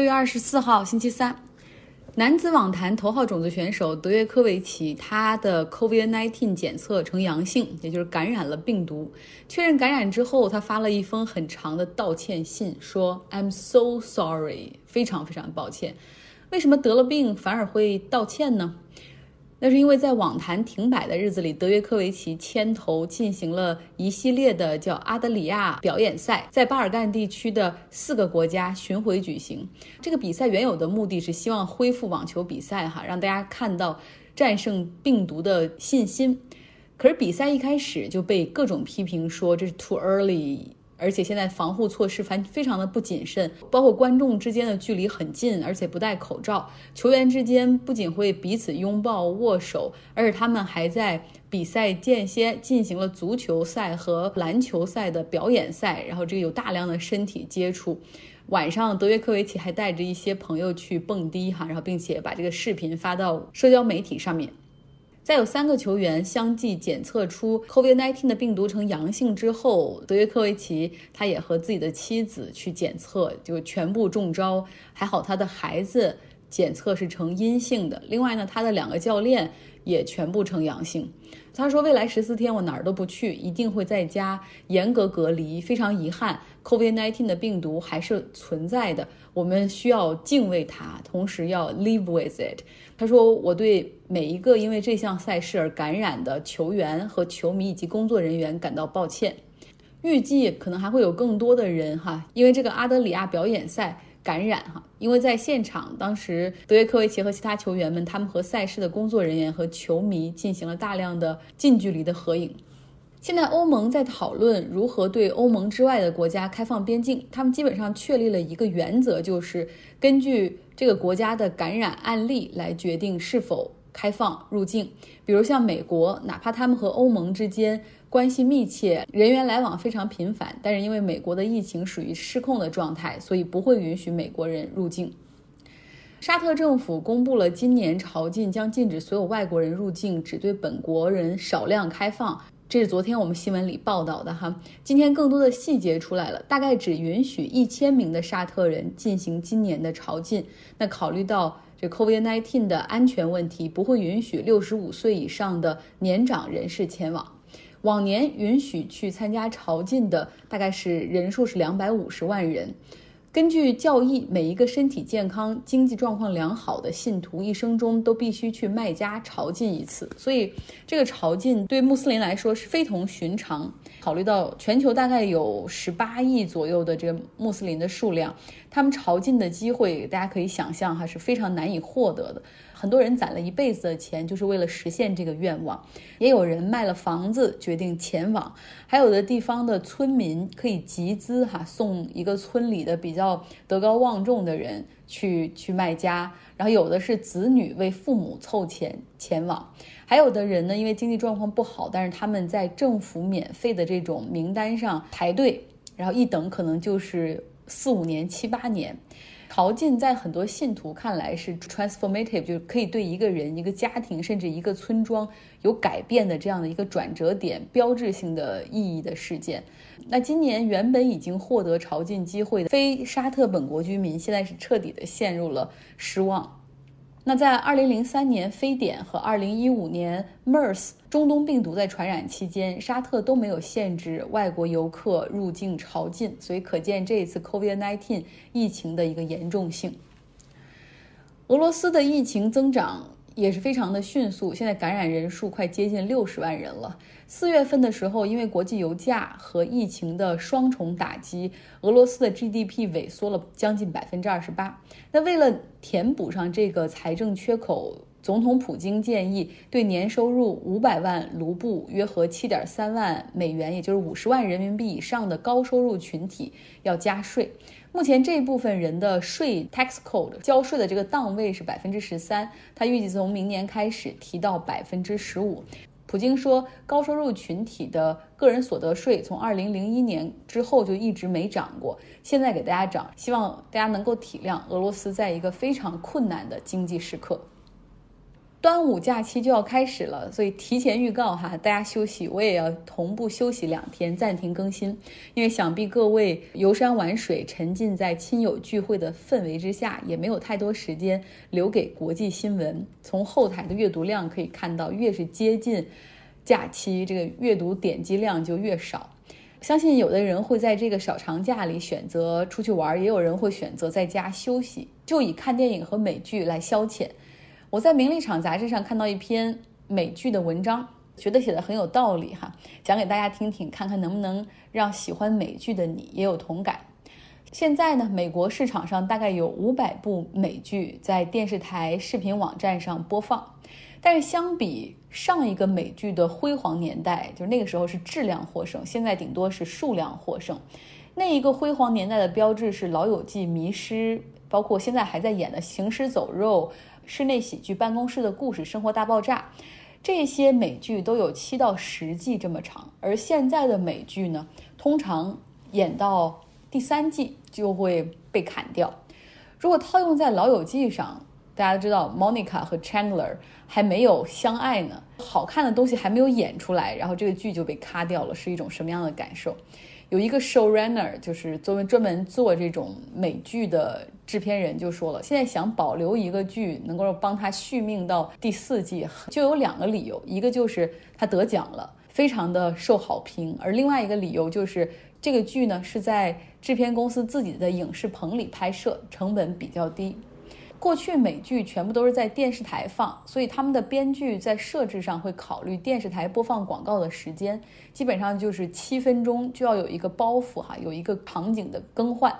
六月二十四号，星期三，男子网坛头号种子选手德约科维奇，他的 COVID-19 检测呈阳性，也就是感染了病毒。确认感染之后，他发了一封很长的道歉信，说 "I'm so sorry"，非常非常抱歉。为什么得了病反而会道歉呢？那是因为在网坛停摆的日子里，德约科维奇牵头进行了一系列的叫阿德里亚表演赛，在巴尔干地区的四个国家巡回举行。这个比赛原有的目的是希望恢复网球比赛，哈，让大家看到战胜病毒的信心。可是比赛一开始就被各种批评说这是 too early。而且现在防护措施反非常的不谨慎，包括观众之间的距离很近，而且不戴口罩。球员之间不仅会彼此拥抱握手，而且他们还在比赛间歇进行了足球赛和篮球赛的表演赛，然后这个有大量的身体接触。晚上，德约科维奇还带着一些朋友去蹦迪哈，然后并且把这个视频发到社交媒体上面。在有三个球员相继检测出 COVID-19 的病毒呈阳性之后，德约科维奇他也和自己的妻子去检测，就全部中招。还好他的孩子检测是呈阴性的。另外呢，他的两个教练也全部呈阳性。他说：“未来十四天我哪儿都不去，一定会在家严格隔离。非常遗憾，COVID-19 的病毒还是存在的，我们需要敬畏它，同时要 live with it。”他说：“我对每一个因为这项赛事而感染的球员和球迷以及工作人员感到抱歉。预计可能还会有更多的人哈，因为这个阿德里亚表演赛感染哈。因为在现场，当时德约科维奇和其他球员们，他们和赛事的工作人员和球迷进行了大量的近距离的合影。现在欧盟在讨论如何对欧盟之外的国家开放边境，他们基本上确立了一个原则，就是根据。”这个国家的感染案例来决定是否开放入境。比如像美国，哪怕他们和欧盟之间关系密切，人员来往非常频繁，但是因为美国的疫情属于失控的状态，所以不会允许美国人入境。沙特政府公布了今年朝觐将禁止所有外国人入境，只对本国人少量开放。这是昨天我们新闻里报道的哈，今天更多的细节出来了，大概只允许一千名的沙特人进行今年的朝觐。那考虑到这 COVID-19 的安全问题，不会允许六十五岁以上的年长人士前往。往年允许去参加朝觐的大概是人数是两百五十万人。根据教义，每一个身体健康、经济状况良好的信徒一生中都必须去麦加朝觐一次，所以这个朝觐对穆斯林来说是非同寻常。考虑到全球大概有十八亿左右的这个穆斯林的数量，他们朝觐的机会，大家可以想象哈是非常难以获得的。很多人攒了一辈子的钱，就是为了实现这个愿望。也有人卖了房子决定前往，还有的地方的村民可以集资哈，送一个村里的比较德高望重的人去去卖家。然后有的是子女为父母凑钱前往，还有的人呢，因为经济状况不好，但是他们在政府免费的这种名单上排队，然后一等可能就是四五年、七八年。朝觐在很多信徒看来是 transformative，就是可以对一个人、一个家庭，甚至一个村庄有改变的这样的一个转折点、标志性的意义的事件。那今年原本已经获得朝觐机会的非沙特本国居民，现在是彻底的陷入了失望。那在二零零三年非典和二零一五年 MERS 中东病毒在传染期间，沙特都没有限制外国游客入境朝觐，所以可见这一次 COVID-19 疫情的一个严重性。俄罗斯的疫情增长。也是非常的迅速，现在感染人数快接近六十万人了。四月份的时候，因为国际油价和疫情的双重打击，俄罗斯的 GDP 萎缩了将近百分之二十八。那为了填补上这个财政缺口，总统普京建议对年收入五百万卢布（约合七点三万美元，也就是五十万人民币以上的高收入群体）要加税。目前这部分人的税 tax code 交税的这个档位是百分之十三，他预计从明年开始提到百分之十五。普京说，高收入群体的个人所得税从二零零一年之后就一直没涨过，现在给大家涨，希望大家能够体谅俄罗斯在一个非常困难的经济时刻。端午假期就要开始了，所以提前预告哈，大家休息，我也要同步休息两天，暂停更新。因为想必各位游山玩水，沉浸在亲友聚会的氛围之下，也没有太多时间留给国际新闻。从后台的阅读量可以看到，越是接近假期，这个阅读点击量就越少。相信有的人会在这个小长假里选择出去玩，也有人会选择在家休息，就以看电影和美剧来消遣。我在《名利场》杂志上看到一篇美剧的文章，觉得写的很有道理哈，讲给大家听听，看看能不能让喜欢美剧的你也有同感。现在呢，美国市场上大概有五百部美剧在电视台视频网站上播放，但是相比上一个美剧的辉煌年代，就是那个时候是质量获胜，现在顶多是数量获胜。那一个辉煌年代的标志是《老友记》《迷失》，包括现在还在演的《行尸走肉》。室内喜剧、办公室的故事、生活大爆炸，这些美剧都有七到十季这么长。而现在的美剧呢，通常演到第三季就会被砍掉。如果套用在《老友记》上，大家知道 Monica 和 Chandler 还没有相爱呢，好看的东西还没有演出来，然后这个剧就被咔掉了，是一种什么样的感受？有一个 showrunner，就是作为专门做这种美剧的制片人，就说了，现在想保留一个剧能够帮他续命到第四季，就有两个理由，一个就是他得奖了，非常的受好评，而另外一个理由就是这个剧呢是在制片公司自己的影视棚里拍摄，成本比较低。过去美剧全部都是在电视台放，所以他们的编剧在设置上会考虑电视台播放广告的时间，基本上就是七分钟就要有一个包袱哈，有一个场景的更换。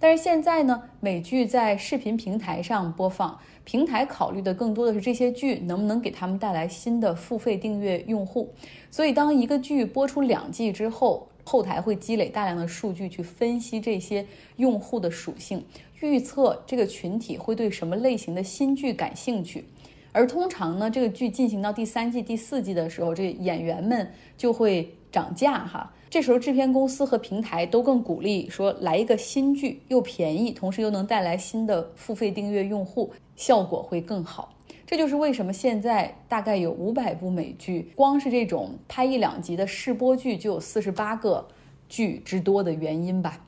但是现在呢，美剧在视频平台上播放，平台考虑的更多的是这些剧能不能给他们带来新的付费订阅用户。所以当一个剧播出两季之后，后台会积累大量的数据去分析这些用户的属性。预测这个群体会对什么类型的新剧感兴趣，而通常呢，这个剧进行到第三季、第四季的时候，这演员们就会涨价哈。这时候制片公司和平台都更鼓励说，来一个新剧又便宜，同时又能带来新的付费订阅用户，效果会更好。这就是为什么现在大概有五百部美剧，光是这种拍一两集的试播剧就有四十八个剧之多的原因吧。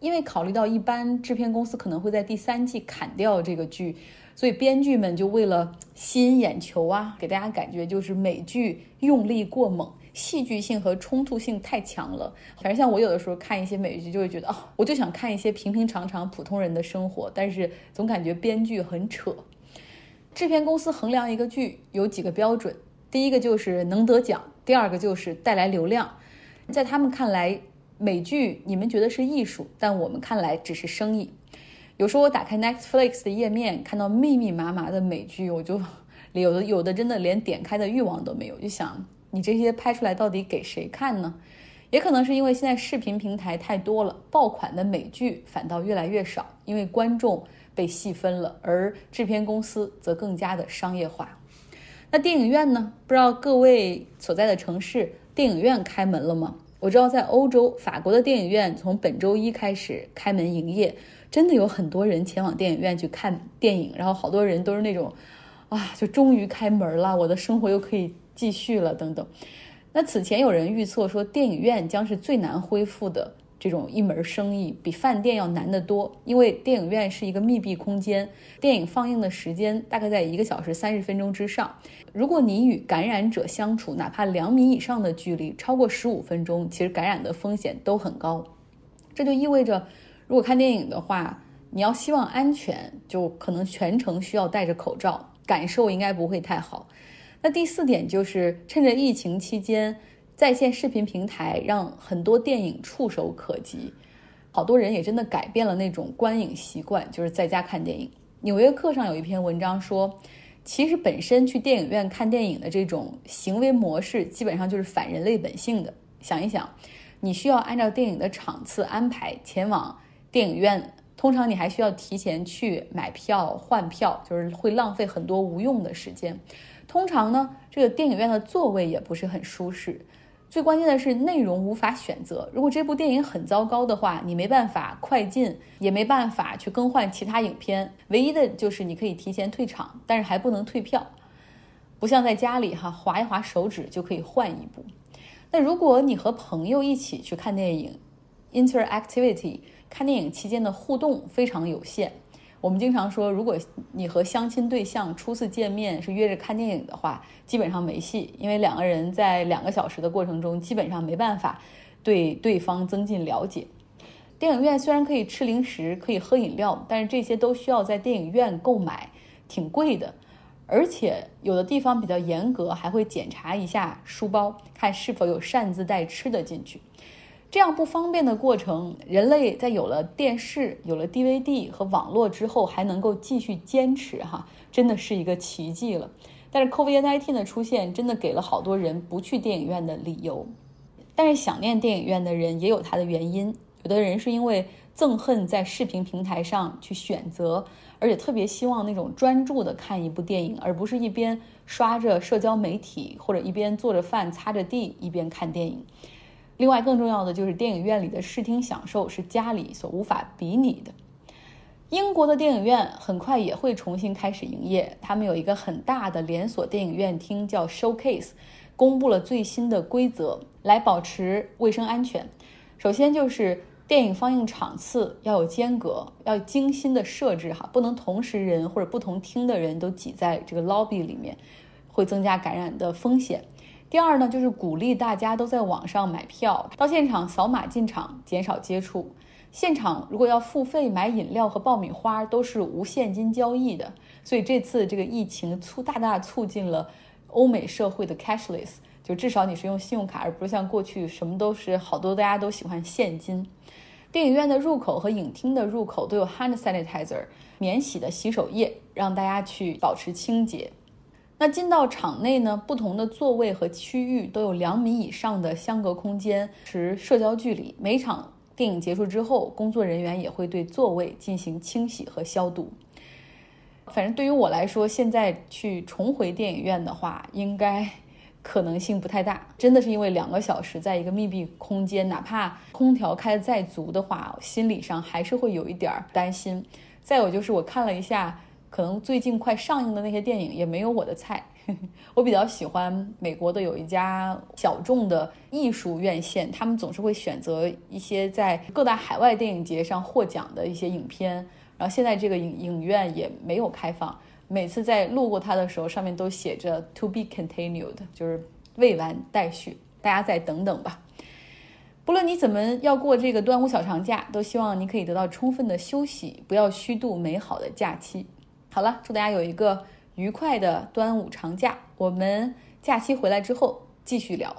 因为考虑到一般制片公司可能会在第三季砍掉这个剧，所以编剧们就为了吸引眼球啊，给大家感觉就是美剧用力过猛，戏剧性和冲突性太强了。反正像我有的时候看一些美剧，就会觉得哦，我就想看一些平平常常普通人的生活，但是总感觉编剧很扯。制片公司衡量一个剧有几个标准，第一个就是能得奖，第二个就是带来流量，在他们看来。美剧你们觉得是艺术，但我们看来只是生意。有时候我打开 Netflix 的页面，看到密密麻麻的美剧，我就 有的有的真的连点开的欲望都没有，就想你这些拍出来到底给谁看呢？也可能是因为现在视频平台太多了，爆款的美剧反倒越来越少，因为观众被细分了，而制片公司则更加的商业化。那电影院呢？不知道各位所在的城市电影院开门了吗？我知道，在欧洲，法国的电影院从本周一开始开门营业，真的有很多人前往电影院去看电影，然后好多人都是那种，啊，就终于开门了，我的生活又可以继续了，等等。那此前有人预测说，电影院将是最难恢复的。这种一门生意比饭店要难得多，因为电影院是一个密闭空间，电影放映的时间大概在一个小时三十分钟之上。如果你与感染者相处，哪怕两米以上的距离，超过十五分钟，其实感染的风险都很高。这就意味着，如果看电影的话，你要希望安全，就可能全程需要戴着口罩，感受应该不会太好。那第四点就是趁着疫情期间。在线视频平台让很多电影触手可及，好多人也真的改变了那种观影习惯，就是在家看电影。纽约客上有一篇文章说，其实本身去电影院看电影的这种行为模式，基本上就是反人类本性的。想一想，你需要按照电影的场次安排前往电影院，通常你还需要提前去买票换票，就是会浪费很多无用的时间。通常呢，这个电影院的座位也不是很舒适。最关键的是内容无法选择。如果这部电影很糟糕的话，你没办法快进，也没办法去更换其他影片。唯一的就是你可以提前退场，但是还不能退票。不像在家里哈划一划手指就可以换一部。那如果你和朋友一起去看电影，interactivity，看电影期间的互动非常有限。我们经常说，如果你和相亲对象初次见面是约着看电影的话，基本上没戏，因为两个人在两个小时的过程中，基本上没办法对对方增进了解。电影院虽然可以吃零食，可以喝饮料，但是这些都需要在电影院购买，挺贵的，而且有的地方比较严格，还会检查一下书包，看是否有擅自带吃的进去。这样不方便的过程，人类在有了电视、有了 DVD 和网络之后，还能够继续坚持，哈，真的是一个奇迹了。但是 COVID-19 的出现，真的给了好多人不去电影院的理由。但是想念电影院的人也有他的原因，有的人是因为憎恨在视频平台上去选择，而且特别希望那种专注的看一部电影，而不是一边刷着社交媒体或者一边做着饭擦着地一边看电影。另外，更重要的就是电影院里的视听享受是家里所无法比拟的。英国的电影院很快也会重新开始营业，他们有一个很大的连锁电影院厅叫 Showcase，公布了最新的规则来保持卫生安全。首先就是电影放映场次要有间隔，要精心的设置哈，不能同时人或者不同厅的人都挤在这个 lobby 里面，会增加感染的风险。第二呢，就是鼓励大家都在网上买票，到现场扫码进场，减少接触。现场如果要付费买饮料和爆米花，都是无现金交易的。所以这次这个疫情促大大促进了欧美社会的 cashless，就至少你是用信用卡，而不是像过去什么都是好多大家都喜欢现金。电影院的入口和影厅的入口都有 hand sanitizer 免洗的洗手液，让大家去保持清洁。那进到场内呢，不同的座位和区域都有两米以上的相隔空间，持社交距离。每场电影结束之后，工作人员也会对座位进行清洗和消毒。反正对于我来说，现在去重回电影院的话，应该 可能性不太大。真的是因为两个小时在一个密闭空间，哪怕空调开的再足的话，心理上还是会有一点担心。再有就是我看了一下。可能最近快上映的那些电影也没有我的菜。我比较喜欢美国的有一家小众的艺术院线，他们总是会选择一些在各大海外电影节上获奖的一些影片。然后现在这个影影院也没有开放，每次在路过它的时候，上面都写着 “to be continued”，就是未完待续，大家再等等吧。不论你怎么要过这个端午小长假，都希望你可以得到充分的休息，不要虚度美好的假期。好了，祝大家有一个愉快的端午长假。我们假期回来之后继续聊。